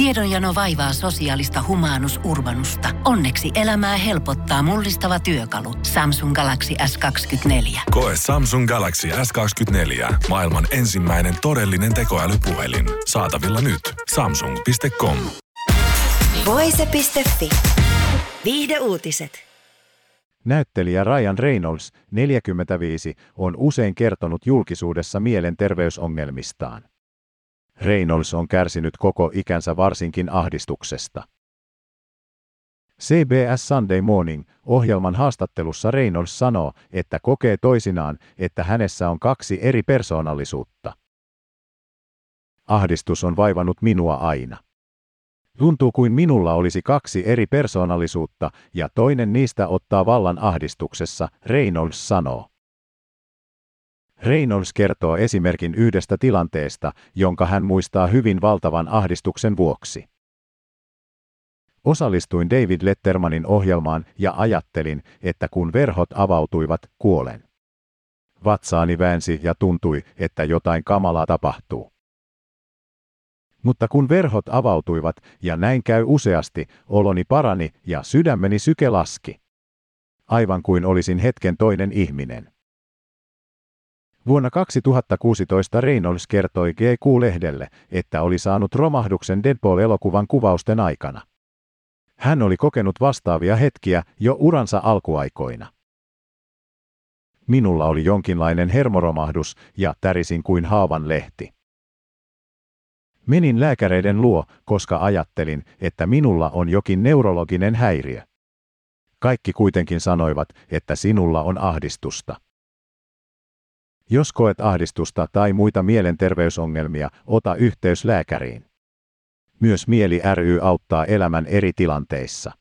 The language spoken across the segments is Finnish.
Tiedonjano vaivaa sosiaalista humanus urbanusta. Onneksi elämää helpottaa mullistava työkalu. Samsung Galaxy S24. Koe Samsung Galaxy S24. Maailman ensimmäinen todellinen tekoälypuhelin. Saatavilla nyt. Samsung.com. Voise.fi. Viihde uutiset. Näyttelijä Ryan Reynolds, 45, on usein kertonut julkisuudessa mielenterveysongelmistaan. Reynolds on kärsinyt koko ikänsä varsinkin ahdistuksesta. CBS Sunday Morning ohjelman haastattelussa Reynolds sanoo, että kokee toisinaan, että hänessä on kaksi eri persoonallisuutta. Ahdistus on vaivannut minua aina. Tuntuu kuin minulla olisi kaksi eri persoonallisuutta ja toinen niistä ottaa vallan ahdistuksessa, Reynolds sanoo. Reynolds kertoo esimerkin yhdestä tilanteesta, jonka hän muistaa hyvin valtavan ahdistuksen vuoksi. Osallistuin David Lettermanin ohjelmaan ja ajattelin, että kun verhot avautuivat, kuolen. Vatsaani väänsi ja tuntui, että jotain kamalaa tapahtuu. Mutta kun verhot avautuivat, ja näin käy useasti, oloni parani ja sydämeni syke laski. Aivan kuin olisin hetken toinen ihminen. Vuonna 2016 Reynolds kertoi GQ-lehdelle, että oli saanut romahduksen Deadpool-elokuvan kuvausten aikana. Hän oli kokenut vastaavia hetkiä jo uransa alkuaikoina. Minulla oli jonkinlainen hermoromahdus ja tärisin kuin haavan lehti. Menin lääkäreiden luo, koska ajattelin, että minulla on jokin neurologinen häiriö. Kaikki kuitenkin sanoivat, että sinulla on ahdistusta. Jos koet ahdistusta tai muita mielenterveysongelmia, ota yhteys lääkäriin. Myös Mieli ry auttaa elämän eri tilanteissa.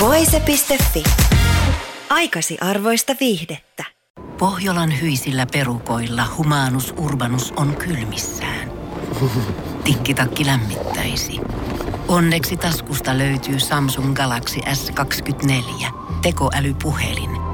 Voise.fi. Aikasi arvoista viihdettä. Pohjolan hyisillä perukoilla humanus urbanus on kylmissään. Tikkitakki lämmittäisi. Onneksi taskusta löytyy Samsung Galaxy S24. Tekoälypuhelin –